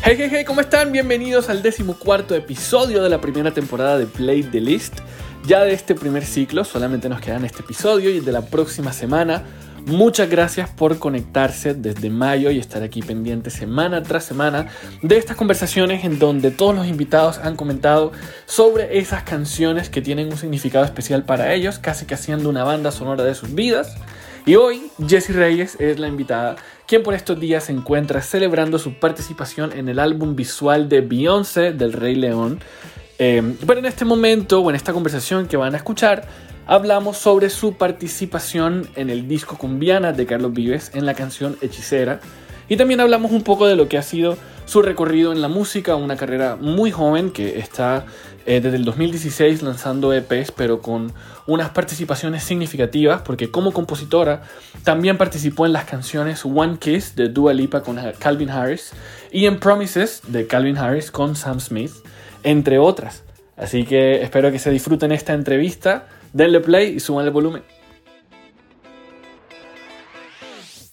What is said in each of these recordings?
Hey, hey, hey, ¿cómo están? Bienvenidos al decimocuarto episodio de la primera temporada de Play the List. Ya de este primer ciclo solamente nos quedan este episodio y de la próxima semana. Muchas gracias por conectarse desde mayo y estar aquí pendiente semana tras semana de estas conversaciones en donde todos los invitados han comentado sobre esas canciones que tienen un significado especial para ellos, casi que haciendo una banda sonora de sus vidas. Y hoy Jessie Reyes es la invitada, quien por estos días se encuentra celebrando su participación en el álbum visual de Beyoncé del Rey León. Pero en este momento o en esta conversación que van a escuchar, hablamos sobre su participación en el disco Cumbiana de Carlos Vives en la canción Hechicera. Y también hablamos un poco de lo que ha sido su recorrido en la música, una carrera muy joven que está eh, desde el 2016 lanzando EPs, pero con unas participaciones significativas, porque como compositora también participó en las canciones One Kiss de Dua Lipa con Calvin Harris y en Promises de Calvin Harris con Sam Smith, entre otras. Así que espero que se disfruten esta entrevista, denle play y suban el volumen.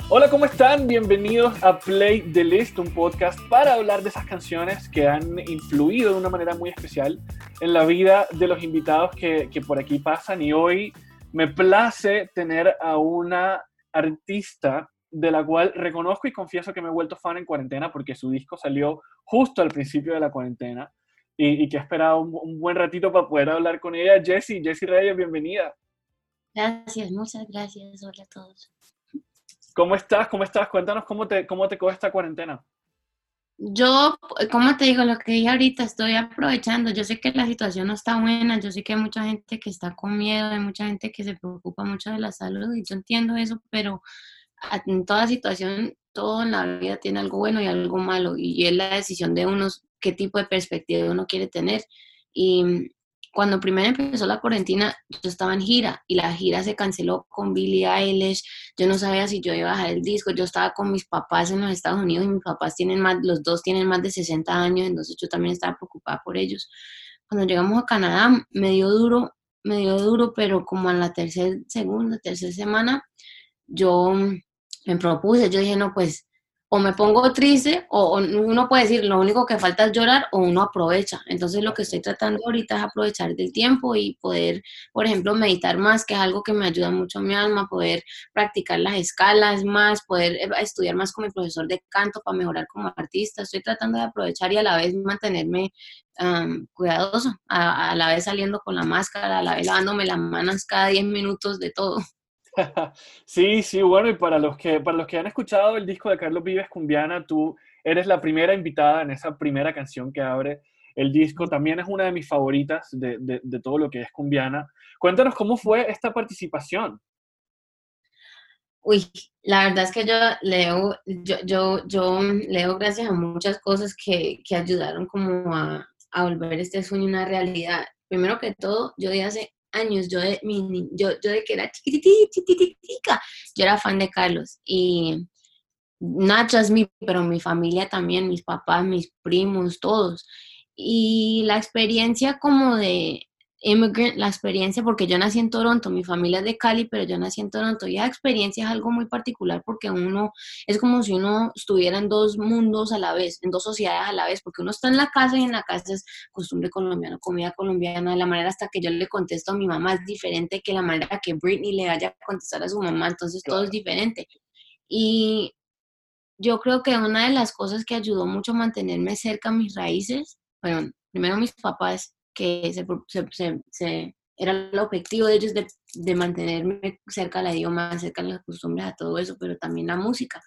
Hola, ¿cómo están? Bienvenidos a Play the List, un podcast para hablar de esas canciones que han influido de una manera muy especial en la vida de los invitados que, por aquí pasan. Y hoy me place tener a una artista de la cual reconozco y confieso que me he vuelto fan en cuarentena porque su disco salió justo al principio de la cuarentena y, que he esperado un, un, buen ratito para poder hablar con ella. Jessie, Jessie Reyes, bienvenida. Gracias, muchas gracias. Hola a todos. ¿Cómo estás? ¿Cómo estás? Cuéntanos cómo te, cómo te coge esta cuarentena. Yo, como te digo, lo que dije ahorita, estoy aprovechando. Yo sé que la situación no está buena, yo sé que hay mucha gente que está con miedo, hay mucha gente que se preocupa mucho de la salud y yo entiendo eso, pero en toda situación, todo en la vida tiene algo bueno y algo malo y es la decisión de uno qué tipo de perspectiva uno quiere tener. Y cuando primero empezó la cuarentena, yo estaba en gira y la gira se canceló con Billie Eilish. Yo no sabía si yo iba a bajar el disco. Yo estaba con mis papás en los Estados Unidos y mis papás tienen más, los dos tienen más de 60 años, entonces yo también estaba preocupada por ellos. Cuando llegamos a Canadá, me dio duro, me dio duro, pero como en la tercera, segunda, tercera semana, yo me propuse, yo dije, no, pues o me pongo triste o, uno puede decir lo único que falta es llorar o uno aprovecha. Entonces lo que estoy tratando ahorita es aprovechar del tiempo y poder, por ejemplo, meditar más, que es algo que me ayuda mucho a mi alma, poder practicar las escalas más, poder eh, estudiar más con mi profesor de canto para mejorar como artista. Estoy tratando de aprovechar y a la vez mantenerme um, cuidadoso, a, a la vez saliendo con la máscara, a la vez lavándome las manos cada 10 minutos de todo. sí, sí, bueno, y para los, que, para los que han escuchado el disco de Carlos Vives Cumbiana, tú eres la primera invitada en esa primera canción que abre el disco. También es una de mis favoritas de, de, de todo lo que es Cumbiana. Cuéntanos cómo fue esta participación. Uy, la verdad es que yo leo, yo, yo, yo leo gracias a muchas cosas que, que ayudaron como a, a volver este sueño una realidad. Primero que todo, yo de hace años, yo de, mi, yo, yo de que era chiquitita, yo era fan de Carlos y not just me, pero mi familia también, mis papás, mis primos, todos. Y la experiencia como de, immigrant, la experiencia, porque yo nací en Toronto, mi familia es de Cali, pero yo nací en Toronto, y la experiencia es algo muy particular porque uno, es como si uno estuviera en dos mundos a la vez, en dos sociedades a la vez, porque uno está en la casa y en la casa es costumbre colombiana, comida colombiana, la manera hasta que yo le contesto a mi mamá es diferente que la manera que Britney le vaya a contestar a su mamá, entonces todo es diferente. Y yo creo que una de las cosas que ayudó mucho a mantenerme cerca a mis raíces, bueno, primero mis papás, que se, se, se, era el objetivo de ellos de, de, mantenerme cerca del idioma, cerca de las costumbres, a todo eso, pero también la música.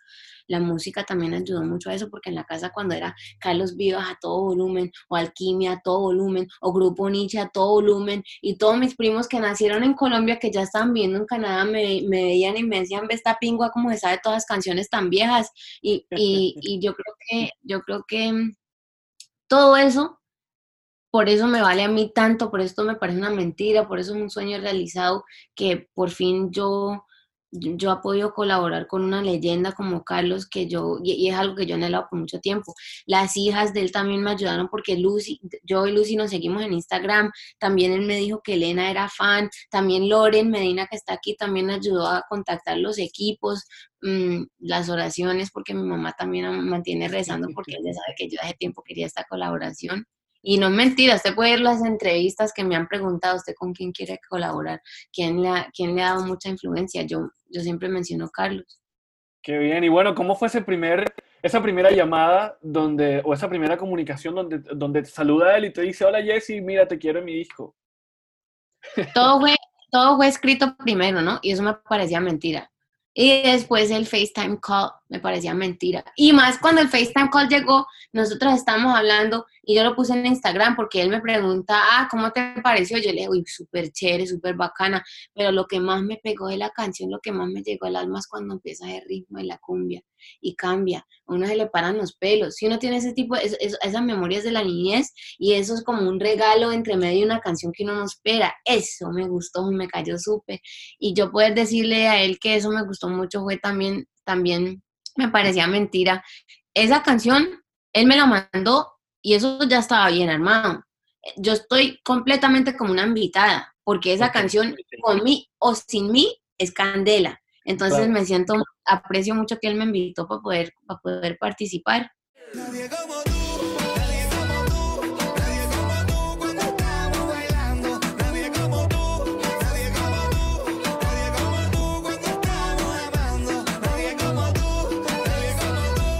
La música también ayudó mucho a eso, porque en la casa cuando era Carlos Vivas a todo volumen, o Alquimia a todo volumen, o Grupo Nietzsche a todo volumen, y todos mis primos que nacieron en Colombia, que ya estaban viendo en Canadá, me, me veían y me decían, ve esta pingua como se sabe todas las canciones tan viejas, y, y, y yo creo que, yo creo que todo eso por eso me vale a mí tanto, por esto me parece una mentira, por eso es un sueño realizado que por fin yo yo, he podido colaborar con una leyenda como Carlos, que yo, y, es algo que yo he anhelado por mucho tiempo. Las hijas de él también me ayudaron porque Lucy, yo y Lucy nos seguimos en Instagram, también él me dijo que Elena era fan, también Loren Medina que está aquí también ayudó a contactar los equipos, mm, las oraciones, porque mi mamá también me mantiene rezando porque ella sabe que yo hace tiempo quería esta colaboración. Y no es mentira, usted puede ver las entrevistas que me han preguntado, usted con quién quiere colaborar, quién le ha, quién le ha dado mucha influencia. Yo, yo siempre menciono Carlos. Qué bien, y bueno, ¿cómo fue ese primer, esa primera llamada donde, o esa primera comunicación donde, donde te saluda él y te dice, hola Jesse, mira, te quiero en mi disco? Todo fue, todo fue escrito primero, ¿no? Y eso me parecía mentira. Y después el FaceTime call me parecía mentira. Y más cuando el FaceTime call llegó, nosotros estábamos hablando y yo lo puse en Instagram porque él me pregunta, ah, ¿cómo te pareció? Yo le digo, súper chévere, súper bacana. Pero lo que más me pegó de la canción, lo que más me llegó al alma es cuando empieza el ritmo de la cumbia y cambia. A uno se le paran los pelos. Si uno tiene ese tipo, es, esas memorias de la niñez y eso es como un regalo entre medio de una canción que uno no espera. Eso me gustó, me cayó súper. Y yo poder decirle a él que eso me gustó mucho fue también, también me parecía mentira. Esa canción, él me la mandó y eso ya estaba bien armado. Yo estoy completamente como una invitada, porque esa canción con mí o sin mí es candela. Entonces me siento, aprecio mucho que él me invitó para poder, para poder participar.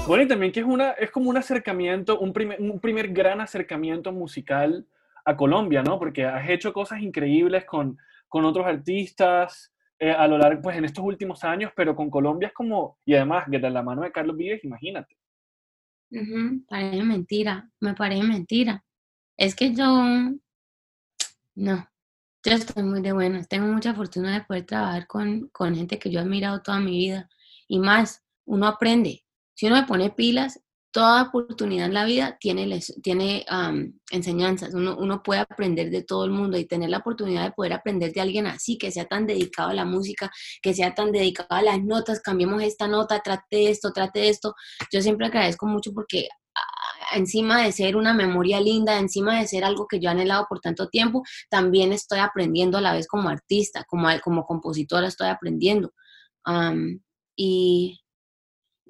Bueno, y también que es, una, es como un acercamiento, un primer, un primer gran acercamiento musical a Colombia, ¿no? Porque has hecho cosas increíbles con, con otros artistas eh, a lo largo, pues en estos últimos años, pero con Colombia es como, y además, de la mano de Carlos Vives, imagínate. parece mentira, me parece mentira. Es que yo, no, yo estoy muy de buenas, tengo mucha fortuna de poder trabajar con, con gente que yo he admirado toda mi vida. Y más, uno aprende, si uno me pone pilas, toda oportunidad en la vida tiene, tiene enseñanzas. Uno, uno, puede aprender de todo el mundo y tener la oportunidad de poder aprender de alguien así, que sea tan dedicado a la música, que sea tan dedicado a las notas, cambiemos esta nota, trate esto, trate esto. Yo siempre agradezco mucho porque encima de ser una memoria linda, encima de ser algo que yo he anhelado por tanto tiempo, también estoy aprendiendo a la vez como artista, como, como compositora estoy aprendiendo. y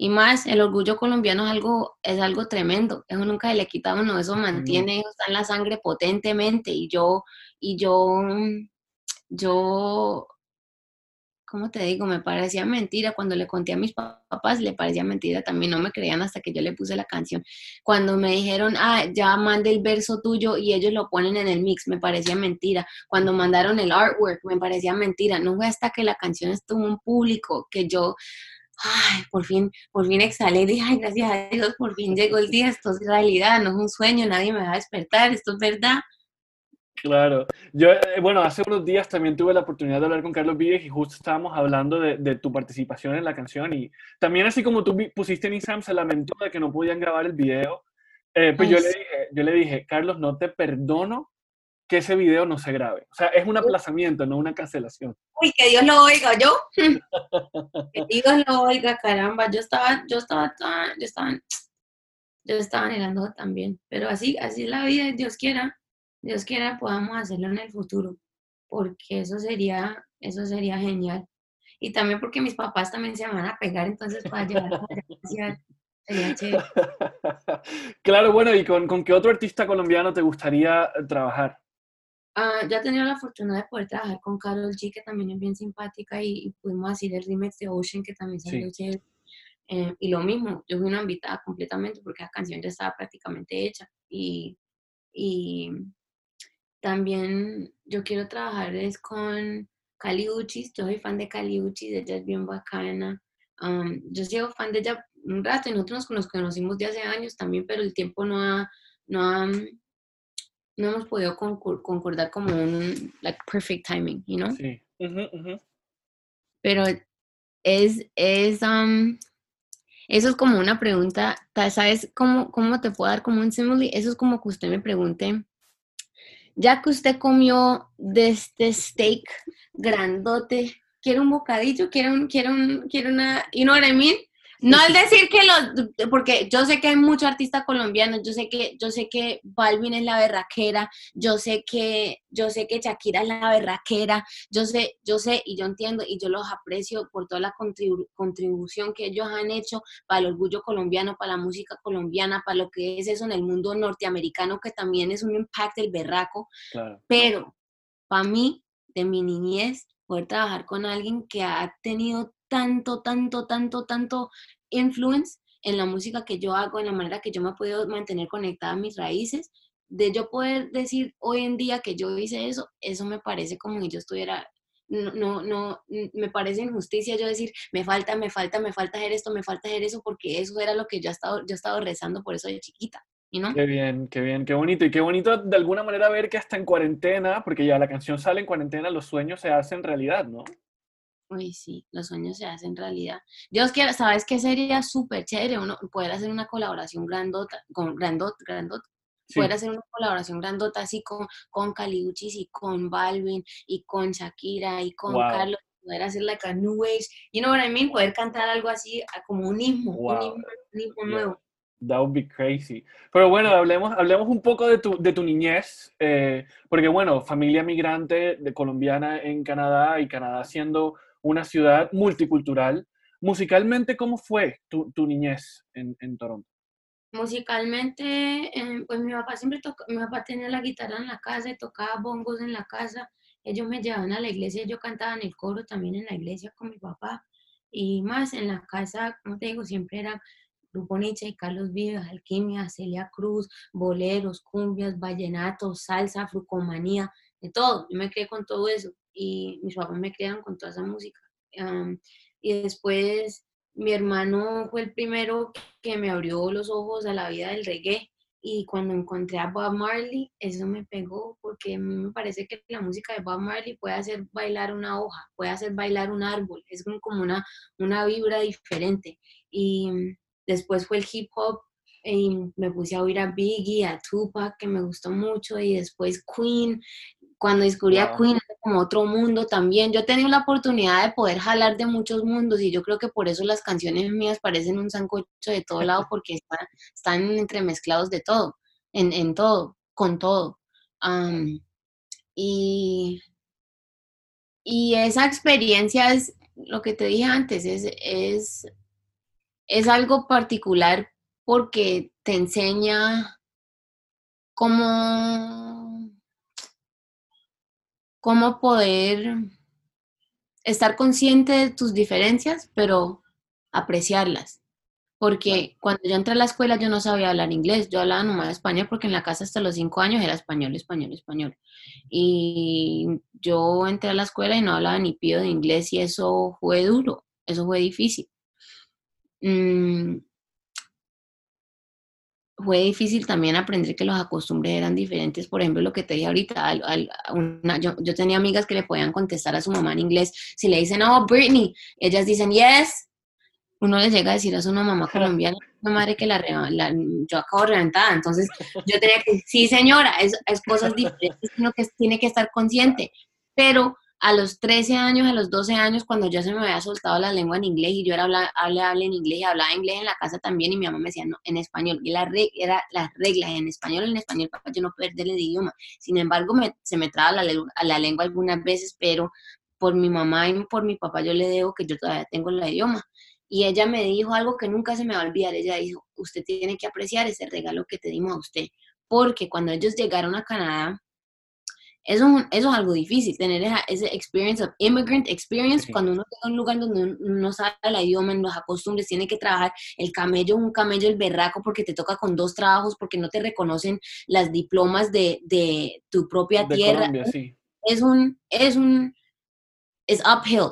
y más, el orgullo colombiano es algo, es algo tremendo. Eso nunca se le quita a uno, eso mantiene, eso está en la sangre potentemente. Y yo, y yo, yo, ¿cómo te digo? Me parecía mentira. Cuando le conté a mis papás, le parecía mentira. También no me creían hasta que yo le puse la canción. Cuando me dijeron, ah, ya mande el verso tuyo y ellos lo ponen en el mix, me parecía mentira. Cuando mandaron el artwork, me parecía mentira. No fue hasta que la canción estuvo en público que yo ay, por fin, por fin exhalé, dije, ay, gracias a Dios, por fin llegó el día, esto es realidad, no es un sueño, nadie me va a despertar, esto es verdad. Claro, yo, eh, bueno, hace unos días también tuve la oportunidad de hablar con Carlos Vives y justo estábamos hablando de, de, tu participación en la canción y también así como tú pusiste en Instagram, se lamentó de que no podían grabar el video, eh, pues yo le, dije, yo le dije, Carlos, no te perdono que ese video no se grabe. O sea, es un aplazamiento, no una cancelación. Uy, que Dios lo oiga, yo. que Dios lo oiga, caramba. Yo estaba, yo estaba, yo estaba, yo estaba anhelando también. Pero así, así es la vida, Dios quiera, Dios quiera podamos hacerlo en el futuro. Porque eso sería, eso sería genial. Y también porque mis papás también se van a pegar, entonces para llevar la Claro, bueno, ¿y con, con qué otro artista colombiano te gustaría trabajar? Uh, ya he tenido la fortuna de poder trabajar con Carol G, que también es bien simpática, y, pudimos hacer el remix de Ocean, que también salió chévere. Eh, y lo mismo, yo fui una invitada completamente porque la canción ya estaba prácticamente hecha. Y, y también yo quiero trabajar es con Cali Uchis, yo soy fan de Cali Uchis, ella es bien bacana. Um, yo sigo fan de ella un rato y nosotros nos conocimos de hace años también, pero el tiempo no ha, no ha no hemos podido concordar como un like perfect timing, you know? Sí. Pero es, es, um, eso es como una pregunta, ¿sabes cómo, cómo te puedo dar como un simile? Eso es como que usted me pregunte, ya que usted comió de este steak grandote quiero un bocadillo, quiero un, quiero un, quiero una, you know what I mean? No al decir que los, porque yo sé que hay muchos artistas colombianos, yo sé que, yo sé que Balvin es la berraquera, yo sé que, yo sé que Shakira es la berraquera, yo sé, yo sé y yo entiendo y yo los aprecio por toda la contribución que ellos han hecho para el orgullo colombiano, para la música colombiana, para lo que es eso en el mundo norteamericano, que también es un impacto del berraco. Pero para mí, de mi niñez, poder trabajar con alguien que ha tenido tanto, tanto, tanto, tanto influence en la música que yo hago, en la manera que yo me podido mantener conectada a mis raíces, de yo poder decir hoy en día que yo hice eso, eso me parece como que yo estuviera, no, no, no, me parece injusticia yo decir, me falta, me falta, me falta hacer esto, me falta hacer eso, porque eso era lo que yo he estado, yo he estado rezando por eso de chiquita. ¿no? Qué bien, qué bien, qué bonito. Y qué bonito de alguna manera ver que hasta en cuarentena, porque ya la canción sale en cuarentena, los sueños se hacen realidad, ¿no? Uy, sí, los sueños se hacen realidad. Dios quiera, ¿sabes qué sería súper chévere? Uno poder hacer una colaboración grandota, con grandot, grandot, poder hacer una colaboración grandota así con, con Caliuchis y con Balvin y con Shakira y con Carlos, poder hacer la like New Age, you know what I mean? Poder cantar algo así como un himno, un himno, nuevo. That would be crazy. Pero bueno, hablemos, hablemos un poco de tu, de tu niñez, eh, porque bueno, familia migrante de colombiana en Canadá y Canadá siendo una ciudad multicultural. Musicalmente, ¿cómo fue tu, tu niñez en, en, Toronto? Musicalmente, eh, pues mi papá siempre tocó, mi papá tenía la guitarra en la casa y tocaba bongos en la casa. Ellos me llevaban a la iglesia, yo cantaba en el coro también en la iglesia con mi papá. Y más en la casa, como te digo, siempre era Grupo Nietzsche y Carlos Vives, Alquimia, Celia Cruz, boleros, cumbias, vallenatos, salsa, frucomanía, de todo. Yo me crié con todo eso y mis papás me criaron con toda esa música. y después mi hermano fue el primero que me abrió los ojos a la vida del reggae y cuando encontré a Bob Marley, eso me pegó porque a mí me parece que la música de Bob Marley puede hacer bailar una hoja, puede hacer bailar un árbol, es como una, una vibra diferente. Y después fue el hip hop y me puse a oír a Biggie, a Tupac, que me gustó mucho, y después Queen, cuando descubrí a Queen como otro mundo también. Yo he tenido la oportunidad de poder jalar de muchos mundos y yo creo que por eso las canciones mías parecen un sancocho de todo lado porque están, entremezclados de todo, en, todo, con todo. y, y esa experiencia es, lo que te dije antes, es, es, es algo particular porque te enseña cómo cómo poder estar consciente de tus diferencias, pero apreciarlas. Porque cuando yo entré a la escuela yo no sabía hablar inglés, yo hablaba nomás español porque en la casa hasta los cinco años era español, español, español. Y yo entré a la escuela y no hablaba ni pido de inglés y eso fue duro, eso fue difícil. Mm, fue difícil también aprender que los acostumbres eran diferentes. Por ejemplo, lo que te dije ahorita, yo, yo, tenía amigas que le podían contestar a su mamá en inglés. Si le dicen, oh, Britney, ellas dicen, yes. Uno le llega a decir a su mamá colombiana, una madre que la, la, yo acabo reventada. Entonces, yo tenía que decir, sí, señora, es, es cosas diferentes, sino que tiene que estar consciente. Pero a los 13 años, a los 12 años, cuando yo se me había soltado la lengua en inglés y yo era habla, hable, en inglés y hablaba inglés en la casa también y mi mamá me decía, no, en español. Y la re, era las reglas en español, en español, para yo no perder el idioma. Sin embargo, se me traba la, la lengua algunas veces, pero por mi mamá y por mi papá yo le debo que yo todavía tengo el idioma. Y ella me dijo algo que nunca se me va a olvidar. Ella dijo, usted tiene que apreciar ese regalo que te dimos a usted. Porque cuando ellos llegaron a Canadá, eso, eso es algo difícil, tener esa, ese experience of immigrant experience, cuando uno está en un lugar donde no sabe el idioma, los acostumbres, tiene que trabajar el camello, un camello, el berraco, porque te toca con dos trabajos, porque no te reconocen las diplomas de, de tu propia tierra. Es un, es un, es uphill,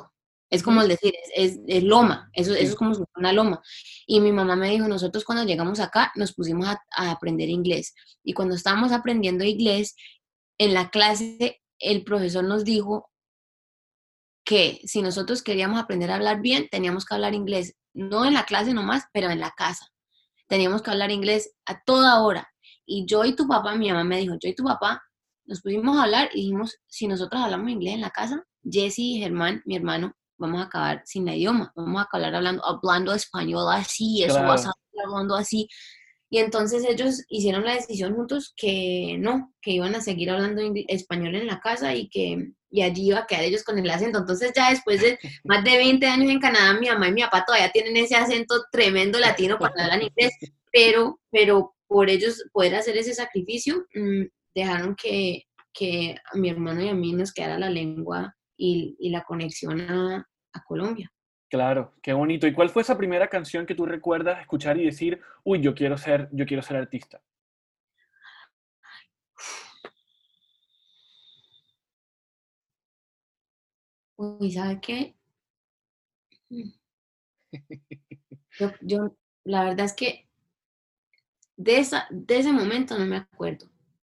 es como el decir, es, es, loma, eso, eso, es como una loma. Y mi mamá me dijo, nosotros cuando llegamos acá nos pusimos a, a, aprender inglés. Y cuando estábamos aprendiendo inglés, en la clase el profesor nos dijo que si nosotros queríamos aprender a hablar bien, teníamos que hablar inglés, no en la clase nomás, pero en la casa. Teníamos que hablar inglés a toda hora. Y yo y tu papá, mi mamá me dijo, yo y tu papá nos pusimos a hablar y dijimos, si nosotros hablamos inglés en la casa, Jesse y Germán, mi hermano, vamos a acabar sin la idioma, vamos a acabar hablando, hablando español así, eso vas a hablando así. Y entonces ellos hicieron la decisión juntos que no, que iban a seguir hablando español en la casa y que y allí iba a quedar ellos con el acento. Entonces ya después de más de 20 años en Canadá, mi mamá y mi papá todavía tienen ese acento tremendo latino para hablar inglés, pero, pero por ellos poder hacer ese sacrificio, mm, dejaron que, que a mi hermano y a mí nos quedara la lengua y, y la conexión a, a Colombia. Claro, qué bonito. ¿Y cuál fue esa primera canción que tú recuerdas escuchar y decir, uy, yo quiero ser, yo quiero ser artista? Uy, ¿sabe qué? Mm. Yo, yo, la verdad es que de, esa, de ese momento no me acuerdo,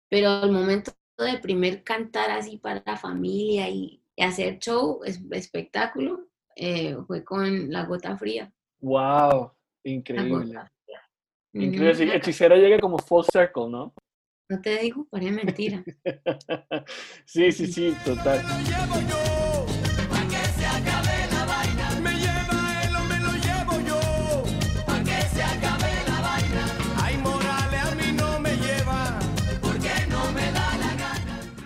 pero el momento de primer cantar así para la familia y, hacer show, espectáculo, eh, fue con La Gota Fría. ¡Wow! Increíble. Increíble. Hechicera llega como full circle, ¿no? No te digo, parece mentira. sí, sí, sí, total.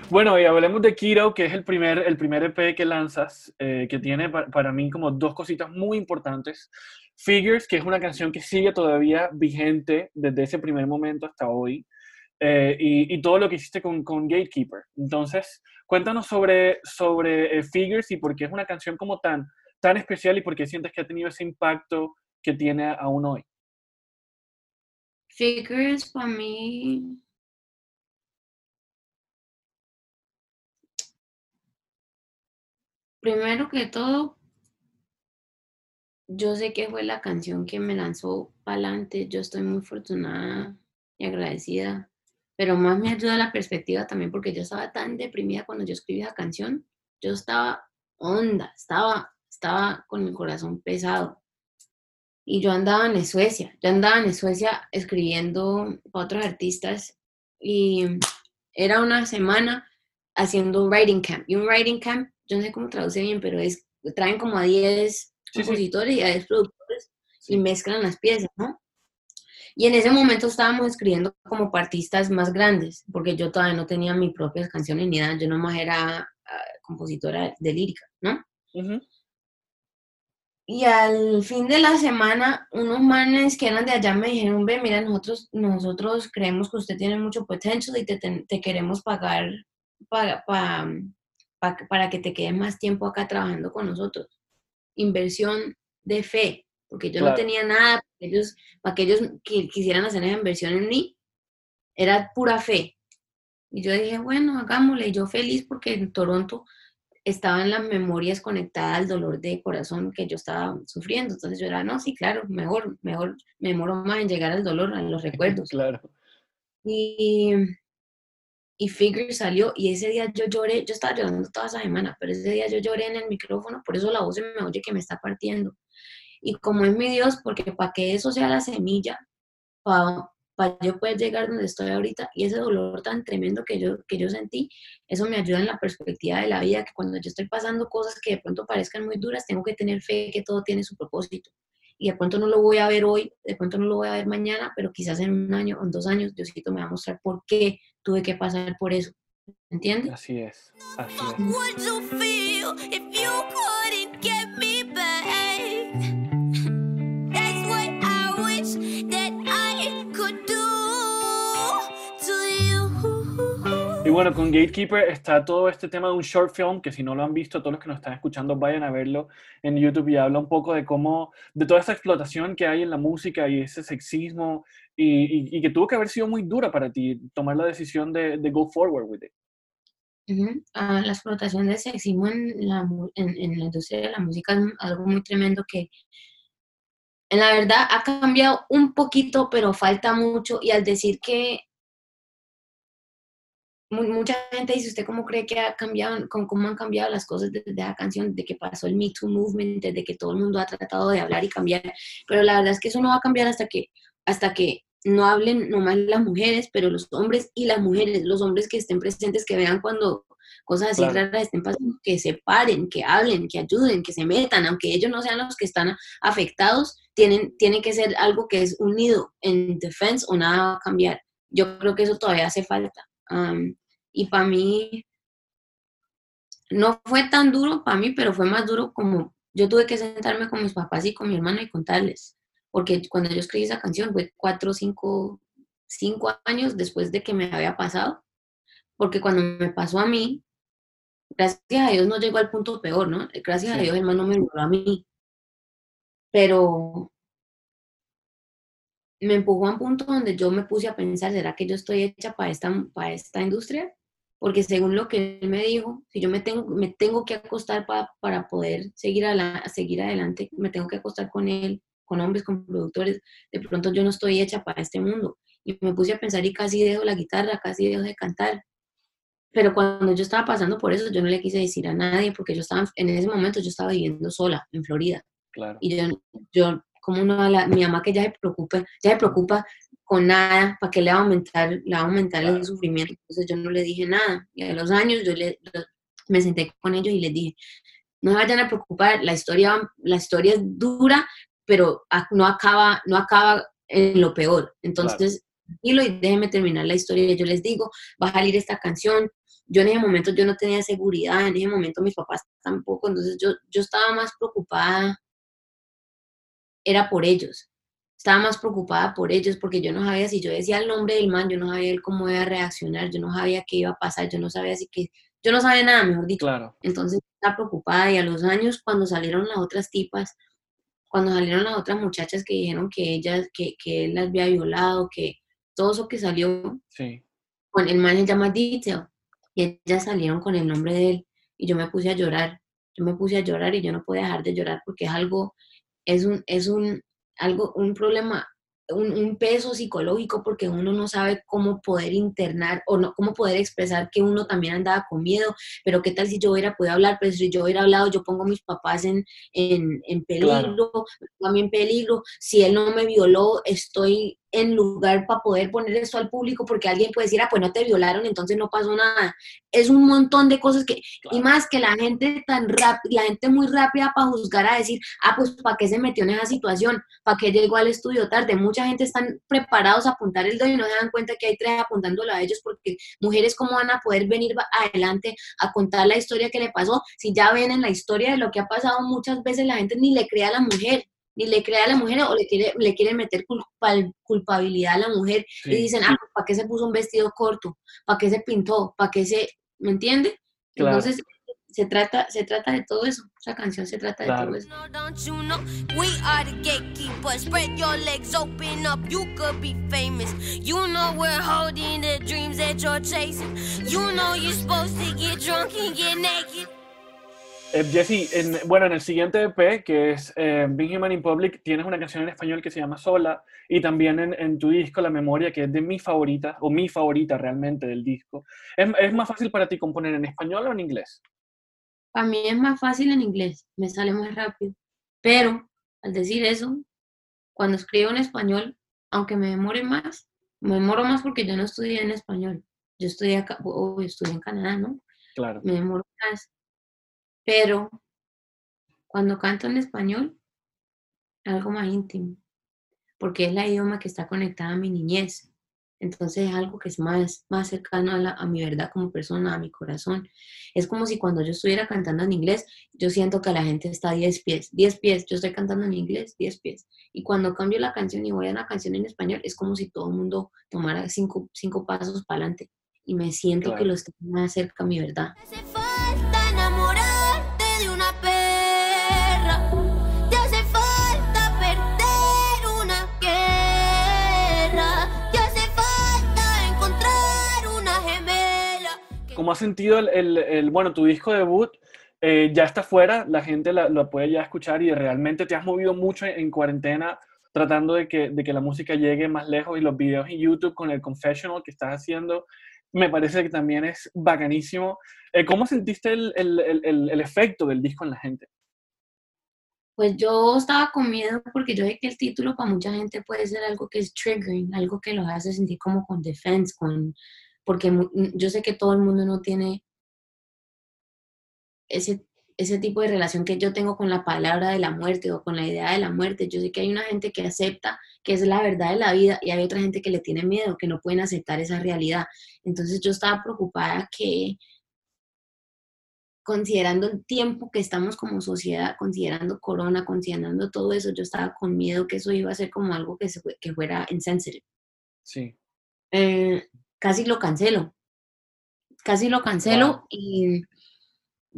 Bueno, y hablemos de Kiro, que es el primer, el primer EP que lanzas, eh, que tiene para, mí como dos cositas muy importantes. Figures, que es una canción que sigue todavía vigente desde ese primer momento hasta hoy. Eh, y, todo lo que hiciste con, Gatekeeper. Entonces, cuéntanos sobre, sobre eh, Figures y por qué es una canción como tan, tan especial y por qué sientes que ha tenido ese impacto que tiene aún hoy. Figures para mí Primero que todo, yo sé que fue la canción que me lanzó para adelante. Yo estoy muy afortunada y agradecida. Pero más me ayuda la perspectiva también porque yo estaba tan deprimida cuando yo escribí la canción. Yo estaba honda, estaba, estaba con el corazón pesado. Y yo andaba en Suecia, yo andaba en Suecia escribiendo para otros artistas y era una semana haciendo un writing camp. Y un writing camp yo no sé cómo traduce bien, pero es, traen como a 10 compositores y a 10 productores y mezclan las piezas, ¿no? Y en ese momento estábamos escribiendo como partistas más grandes, porque yo todavía no tenía mis propias canciones ni nada, yo nomás era ah, compositora de lírica, ¿no? Y al fin de la semana, unos manes que eran de allá me dijeron, ve, mira, nosotros, nosotros creemos que usted tiene mucho potencial y te, te, queremos pagar para, para, para que te quedes más tiempo acá trabajando con nosotros. Inversión de fe, porque yo no tenía nada, para ellos, para que quisieran hacer esa inversión en mí, era pura fe. Y yo dije, bueno, hagámosle, yo feliz porque en Toronto estaban las memorias conectadas al dolor de corazón que yo estaba sufriendo. Entonces yo era, no, sí, claro, mejor, mejor, me demoro más en llegar al dolor, a los recuerdos. claro. Y y Figure salió y ese día yo lloré, yo estaba llorando toda esa semana, pero ese día yo lloré en el micrófono, por eso la voz se me oye que me está partiendo. Y como es mi Dios, porque para que eso sea la semilla, para, para yo poder llegar donde estoy ahorita y ese dolor tan tremendo que yo, que yo sentí, eso me ayuda en la perspectiva de la vida, que cuando yo estoy pasando cosas que de pronto parezcan muy duras, tengo que tener fe que todo tiene su propósito y de pronto no lo voy a ver hoy, de pronto no lo voy a ver mañana, pero quizás en un año o en dos años Diosito me va a mostrar por qué tuve que pasar por eso. ¿Entiendes? Así es, así Y bueno, con Gatekeeper está todo este tema de un short film, que si no lo han visto, todos los que nos están escuchando vayan a verlo en YouTube y habla un poco de cómo, de toda esta explotación que hay en la música y ese sexismo y, que tuvo que haber sido muy dura para ti tomar la decisión de, go forward with it. Ah, la explotación sexismo en la, en, la industria de la música es algo muy tremendo que en la verdad ha cambiado un poquito, pero falta mucho. Y al decir que mucha gente dice, ¿usted cómo cree que ha cambiado, cómo, han cambiado las cosas desde la canción, desde que pasó el Me Too Movement, desde que todo el mundo ha tratado de hablar y cambiar? Pero la verdad es que eso no va a cambiar hasta que, hasta que no hablen nomás las mujeres, pero los hombres y las mujeres, los hombres que estén presentes, que vean cuando, cosas así raras estén pasando, que se paren, que hablen, que ayuden, que se metan, aunque ellos no sean los que están afectados, tienen, tiene que ser algo que es unido en defense o nada va a cambiar. Yo creo que eso todavía hace falta. y para mí, no fue tan duro para mí, pero fue más duro como yo tuve que sentarme con mis papás y con mi hermana y contarles, porque cuando yo escribí esa canción fue cuatro, cinco, cinco años después de que me había pasado, porque cuando me pasó a mí, gracias a Dios no llegó al punto peor, ¿no? Gracias a Dios el no me logró a mí, pero me empujó a un punto donde yo me puse a pensar, ¿será que yo estoy hecha para esta, para esta industria? Porque según lo que él me dijo, si yo me tengo, me tengo que acostar para poder seguir, a la, seguir adelante, me tengo que acostar con él, con hombres, con productores, de pronto yo no estoy hecha para este mundo. Y me puse a pensar y casi dejo la guitarra, casi dejo de cantar. Pero cuando yo estaba pasando por eso, yo no le quise decir a nadie porque yo estaba, en ese momento yo estaba viviendo sola en Florida. Claro. Y yo, yo como una, la, mi mamá que ya se preocupa, ya se preocupa con nada, ¿para qué le va a aumentar, le va a aumentar el sufrimiento? Entonces yo no le dije nada. Y a los años yo le, me senté con ellos y les dije, no se vayan a preocupar, la historia, la historia es dura, pero no acaba, no acaba en lo peor. Entonces, tranquilo y déjenme terminar la historia. Yo les digo, va a salir esta canción. Yo en ese momento yo no tenía seguridad, en ese momento mis papás tampoco, entonces yo, yo estaba más preocupada, era por ellos estaba más preocupada por ellos porque yo no sabía si yo decía el nombre del man, yo no sabía él cómo iba a reaccionar, yo no sabía qué iba a pasar, yo no sabía si que, yo no sabía nada, mejor dicho. Claro. Entonces estaba preocupada y a los años cuando salieron las otras tipas, cuando salieron las otras muchachas que dijeron que ellas, que, que él las había violado, que todo eso que salió, sí. con el man se llama Detail, y ellas salieron con el nombre de él y yo me puse a llorar, yo me puse a llorar y yo no podía dejar de llorar porque es algo, es un, es un, algo, un problema, un, peso psicológico porque uno no sabe cómo poder internar o no, cómo poder expresar que uno también andaba con miedo, pero qué tal si yo hubiera podido hablar, pero si yo hubiera hablado, yo pongo a mis papás en, en, en peligro, también peligro, si él no me violó, estoy en lugar para poder poner esto al público porque alguien puede decir, ah, pues no te violaron, entonces no pasó nada. Es un montón de cosas que, y más que la gente tan rápida, la gente muy rápida para juzgar a decir, ah, pues para qué se metió en esa situación, para qué llegó al estudio tarde. Mucha gente están preparados a apuntar el dedo y no se dan cuenta que hay tres apuntándolo a ellos porque mujeres cómo van a poder venir adelante a contar la historia que le pasó si ya ven en la historia de lo que ha pasado muchas veces la gente ni le cree a la mujer ni le cree a la mujer o le quiere, le quieren meter culpabilidad a la mujer y dicen, ah, pues, ¿para qué se puso un vestido corto? ¿Para qué se pintó? ¿Para qué se, ¿me entiende? Entonces, se trata, se trata de todo eso. Esa canción se trata de todo eso. Eh, Jesse, en, bueno, en el siguiente EP, que es eh, Being Human in Public, tienes una canción en español que se llama Sola, y también en, tu disco La Memoria, que es de mi favorita, o mi favorita realmente del disco. ¿Es, más fácil para ti componer en español o en inglés? Para mí es más fácil en inglés, me sale más rápido. Pero, al decir eso, cuando escribo en español, aunque me demore más, me demoro más porque yo no estudié en español. Yo estudié acá, o estudié en Canadá, ¿no? Claro. Me demoro más pero cuando canto en español, algo más íntimo, porque es la idioma que está conectada a mi niñez. Entonces es algo que es más, más cercano a, a, mi verdad como persona, a mi corazón. Es como si cuando yo estuviera cantando en inglés, yo siento que la gente está a 10 pies, 10 pies, yo estoy cantando en inglés, 10 pies. Y cuando cambio la canción y voy a una canción en español, es como si todo el mundo tomara cinco, cinco pasos para adelante y me siento que lo estoy más cerca a mi verdad. ¿Cómo has sentido el, bueno, tu disco debut? Eh, ya está fuera, la gente lo puede ya escuchar y realmente te has movido mucho en, cuarentena tratando de que, de que, la música llegue más lejos y los videos en YouTube con el confessional que estás haciendo, me parece que también es bacanísimo. Eh, ¿Cómo sentiste el, el, el, efecto del disco en la gente? Pues yo estaba con miedo porque yo sé que el título para mucha gente puede ser algo que es triggering, algo que los hace sentir como con defense, con, porque yo sé que todo el mundo no tiene ese, ese tipo de relación que yo tengo con la palabra de la muerte o con la idea de la muerte. Yo sé que hay una gente que acepta que es la verdad de la vida y hay otra gente que le tiene miedo, que no pueden aceptar esa realidad. Entonces yo estaba preocupada que considerando el tiempo que estamos como sociedad, considerando corona, considerando todo eso, yo estaba con miedo que eso iba a ser como algo que, se, que fuera insensible. Sí. Eh, casi lo cancelo. Casi lo cancelo y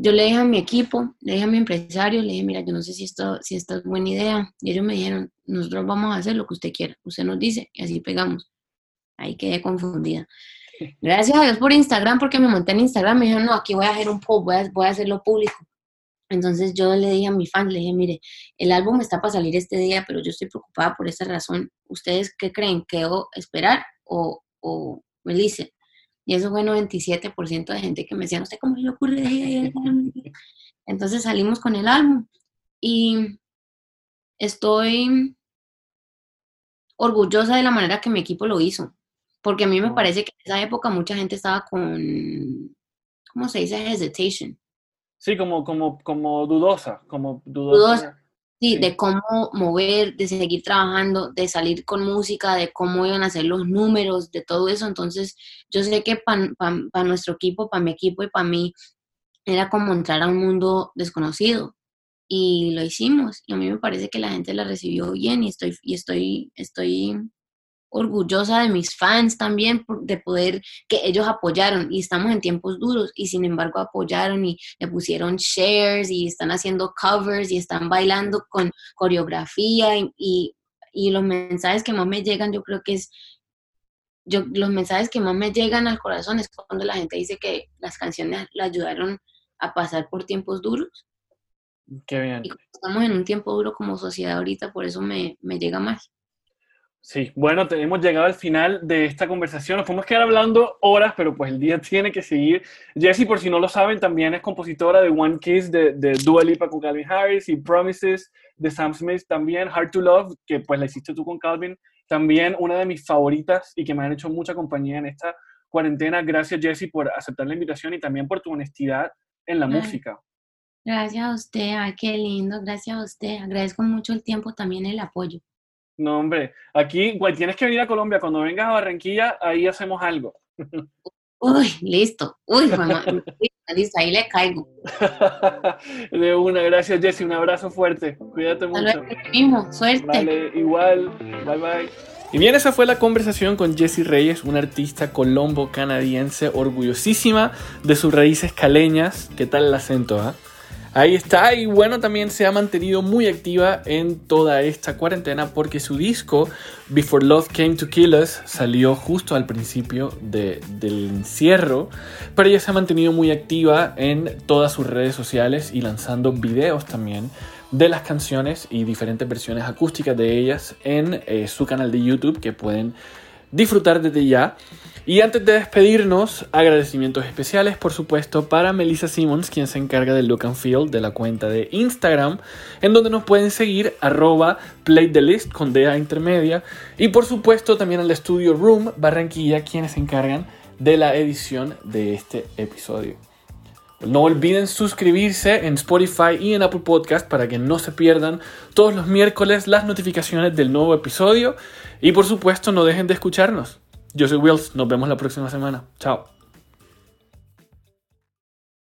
yo le dije a mi equipo, le dije a mi empresario, le dije, mira, yo no sé si esto, si esto es buena idea. Y ellos me dijeron, nosotros vamos a hacer lo que usted quiera. Usted nos dice y así pegamos. Ahí quedé confundida. Gracias a Dios por Instagram, porque me monté en Instagram, me dijeron, no, aquí voy a hacer un post, voy a, voy a hacerlo público. Entonces yo le dije a mi fan, le dije, mire, el álbum está para salir este día, pero yo estoy preocupada por esa razón. ¿Ustedes qué creen? ¿Que debo esperar o, o me dice? Y eso fue 97% de gente que me decía, no sé cómo le ocurre. Entonces salimos con el álbum y estoy orgullosa de la manera que mi equipo lo hizo. Porque a mí me parece que en esa época mucha gente estaba con, ¿cómo se dice? Hesitation. Sí, como, como, como dudosa, como dudosa. Sí, de cómo mover, de seguir trabajando, de salir con música, de cómo iban a ser los números, de todo eso. Entonces, yo sé que para nuestro equipo, para mi equipo y para mí, era como entrar a un mundo desconocido. Y lo hicimos. Y a mí me parece que la gente la recibió bien y estoy, y estoy, estoy orgullosa de mis fans también de poder que ellos apoyaron y estamos en tiempos duros y sin embargo apoyaron y le pusieron shares y están haciendo covers y están bailando con coreografía y, y, los mensajes que más me llegan yo creo que es yo los mensajes que más me llegan al corazón es cuando la gente dice que las canciones la ayudaron a pasar por tiempos duros Qué bien. Y estamos en un tiempo duro como sociedad ahorita, por eso me, me llega más. Sí, bueno, hemos llegado al final de esta conversación. Nos podemos quedar hablando horas, pero pues el día tiene que seguir. Jessie, por si no lo saben, también es compositora de One Kiss de, de Dua Lipa con Calvin Harris y Promises de Sam Smith también, Hard to Love, que pues la hiciste tú con Calvin, también una de mis favoritas y que me han hecho mucha compañía en esta cuarentena. Gracias, Jessie, por aceptar la invitación y también por tu honestidad en la música. Gracias a usted, ay, qué lindo, gracias a usted. Agradezco mucho el tiempo, también el apoyo. No, hombre, aquí tienes que venir a Colombia. Cuando vengas a Barranquilla, ahí hacemos algo. Uy, listo. Uy, mamá, listo, ahí le caigo. De una, gracias Jessy, un abrazo fuerte. Cuídate mucho. mismo, suerte. Vale, igual. Bye bye. Y bien, esa fue la conversación con Jessie Reyes, una artista colombo-canadiense orgullosísima de sus raíces caleñas. ¿Qué tal el acento, ah? Ahí está, y bueno, también se ha mantenido muy activa en toda esta cuarentena porque su disco Before Love Came to Kill Us salió justo al principio del encierro, pero ella se ha mantenido muy activa en todas sus redes sociales y lanzando videos también de las canciones y diferentes versiones acústicas de ellas en eh, su canal de YouTube que pueden disfrutar desde ya. Y antes de despedirnos, agradecimientos especiales, por supuesto, para Melissa Simmons, quien se encarga del look and feel de la cuenta de Instagram, en donde nos pueden seguir arroba playthelist con DA intermedia. Y por supuesto también al estudio Room Barranquilla, quienes se encargan de la edición de este episodio. No olviden suscribirse en Spotify y en Apple Podcast para que no se pierdan todos los miércoles las notificaciones del nuevo episodio. Y por supuesto no dejen de escucharnos. Yo soy Wills, nos vemos la próxima semana. Chao.